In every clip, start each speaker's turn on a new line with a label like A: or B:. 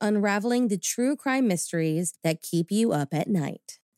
A: unraveling the true crime mysteries that keep you up at night.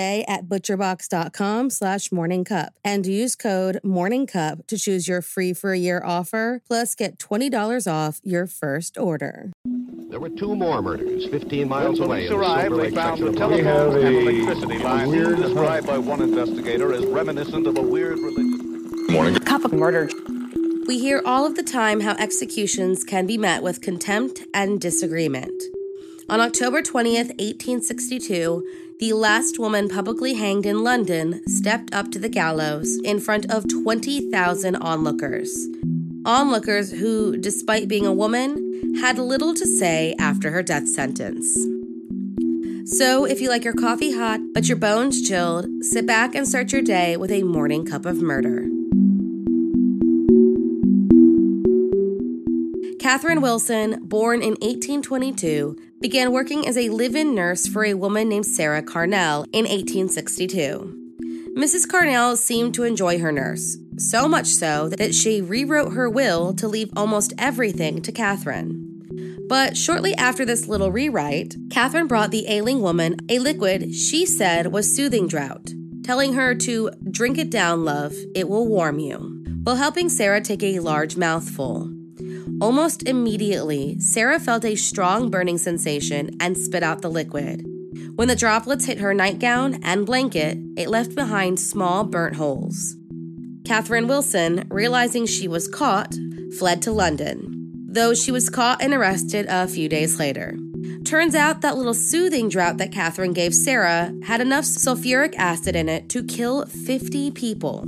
A: at butcherbox.com slash morningcup and use code morningcup to choose your free for a year offer plus get $20 off your first order.
B: There were two more murders 15 miles
C: When
B: away.
C: police
B: in the
C: arrived, they found
B: section
C: the
B: of Los
C: telephone and
B: Angeles.
C: electricity lines described by one investigator as reminiscent of a weird religious.
D: Cup of murder.
A: We hear all of the time how executions can be met with contempt and disagreement. On October 20th, 1862, the last woman publicly hanged in London stepped up to the gallows in front of 20,000 onlookers. Onlookers who, despite being a woman, had little to say after her death sentence. So, if you like your coffee hot but your bones chilled, sit back and start your day with a morning cup of murder. Catherine Wilson, born in 1822, began working as a live in nurse for a woman named Sarah Carnell in 1862. Mrs. Carnell seemed to enjoy her nurse, so much so that she rewrote her will to leave almost everything to Catherine. But shortly after this little rewrite, Catherine brought the ailing woman a liquid she said was soothing drought, telling her to drink it down, love, it will warm you, while helping Sarah take a large mouthful. Almost immediately, Sarah felt a strong burning sensation and spit out the liquid. When the droplets hit her nightgown and blanket, it left behind small burnt holes. Catherine Wilson, realizing she was caught, fled to London, though she was caught and arrested a few days later. Turns out that little soothing draught that Catherine gave Sarah had enough sulfuric acid in it to kill 50 people.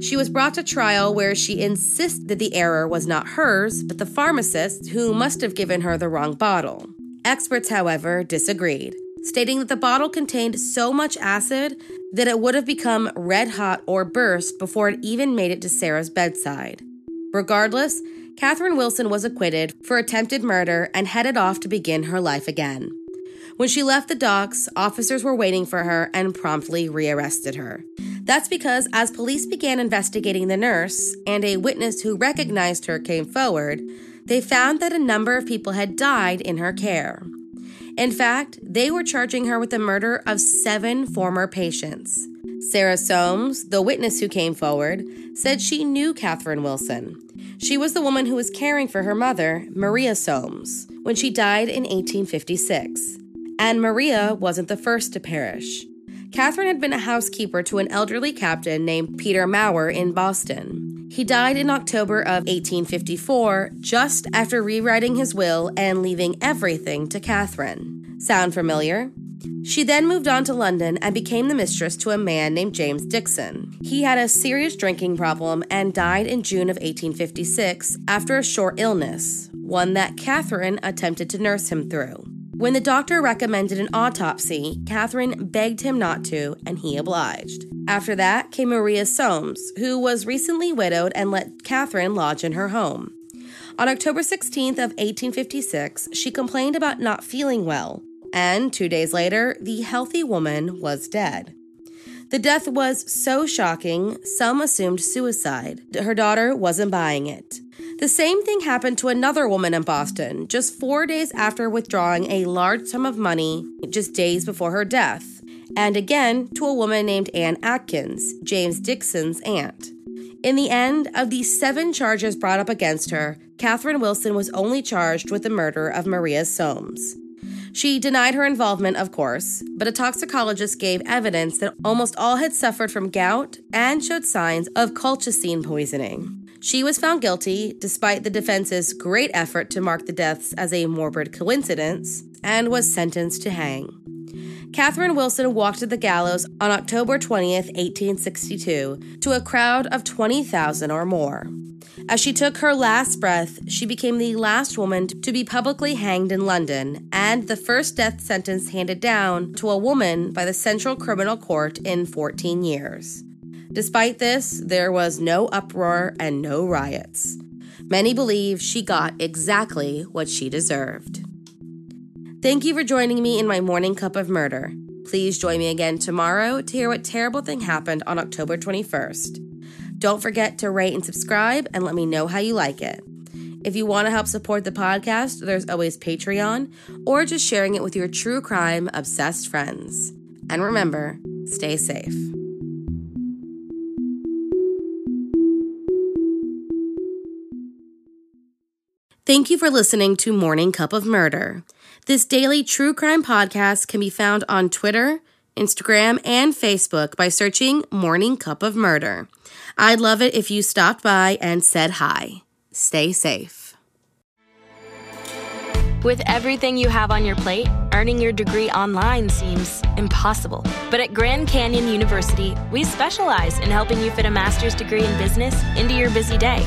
A: She was brought to trial where she insisted that the error was not hers, but the pharmacist who must have given her the wrong bottle. Experts, however, disagreed, stating that the bottle contained so much acid that it would have become red hot or burst before it even made it to Sarah's bedside. Regardless, Catherine Wilson was acquitted for attempted murder and headed off to begin her life again. When she left the docks, officers were waiting for her and promptly rearrested her. That's because as police began investigating the nurse and a witness who recognized her came forward, they found that a number of people had died in her care. In fact, they were charging her with the murder of seven former patients. Sarah Soames, the witness who came forward, said she knew Catherine Wilson. She was the woman who was caring for her mother, Maria Soames, when she died in 1856. And Maria wasn't the first to perish. Catherine had been a housekeeper to an elderly captain named Peter Mawer in Boston. He died in October of 1854, just after rewriting his will and leaving everything to Catherine. Sound familiar? She then moved on to London and became the mistress to a man named James Dixon. He had a serious drinking problem and died in June of 1856 after a short illness, one that Catherine attempted to nurse him through. When the doctor recommended an autopsy, Catherine begged him not to, and he obliged. After that came Maria Soames, who was recently widowed and let Catherine lodge in her home. On October 16th of 1856, she complained about not feeling well, and two days later, the healthy woman was dead. The death was so shocking, some assumed suicide. Her daughter wasn't buying it. The same thing happened to another woman in Boston just four days after withdrawing a large sum of money just days before her death, and again to a woman named Anne Atkins, James Dixon's aunt. In the end, of the seven charges brought up against her, Catherine Wilson was only charged with the murder of Maria Soames. She denied her involvement, of course, but a toxicologist gave evidence that almost all had suffered from gout and showed signs of colchicine poisoning. She was found guilty, despite the defense's great effort to mark the deaths as a morbid coincidence, and was sentenced to hang. Catherine Wilson walked to the gallows on October 20th, 1862, to a crowd of 20,000 or more. As she took her last breath, she became the last woman to be publicly hanged in London and the first death sentence handed down to a woman by the Central Criminal Court in 14 years. Despite this, there was no uproar and no riots. Many believe she got exactly what she deserved. Thank you for joining me in my morning cup of murder. Please join me again tomorrow to hear what terrible thing happened on October 21st. Don't forget to rate and subscribe and let me know how you like it. If you want to help support the podcast, there's always Patreon or just sharing it with your true crime obsessed friends. And remember, stay safe. Thank you for listening to Morning Cup of Murder. This daily true crime podcast can be found on Twitter, Instagram, and Facebook by searching Morning Cup of Murder. I'd love it if you stopped by and said hi. Stay safe.
D: With everything you have on your plate, earning your degree online seems impossible. But at Grand Canyon University, we specialize in helping you fit a master's degree in business into your busy day.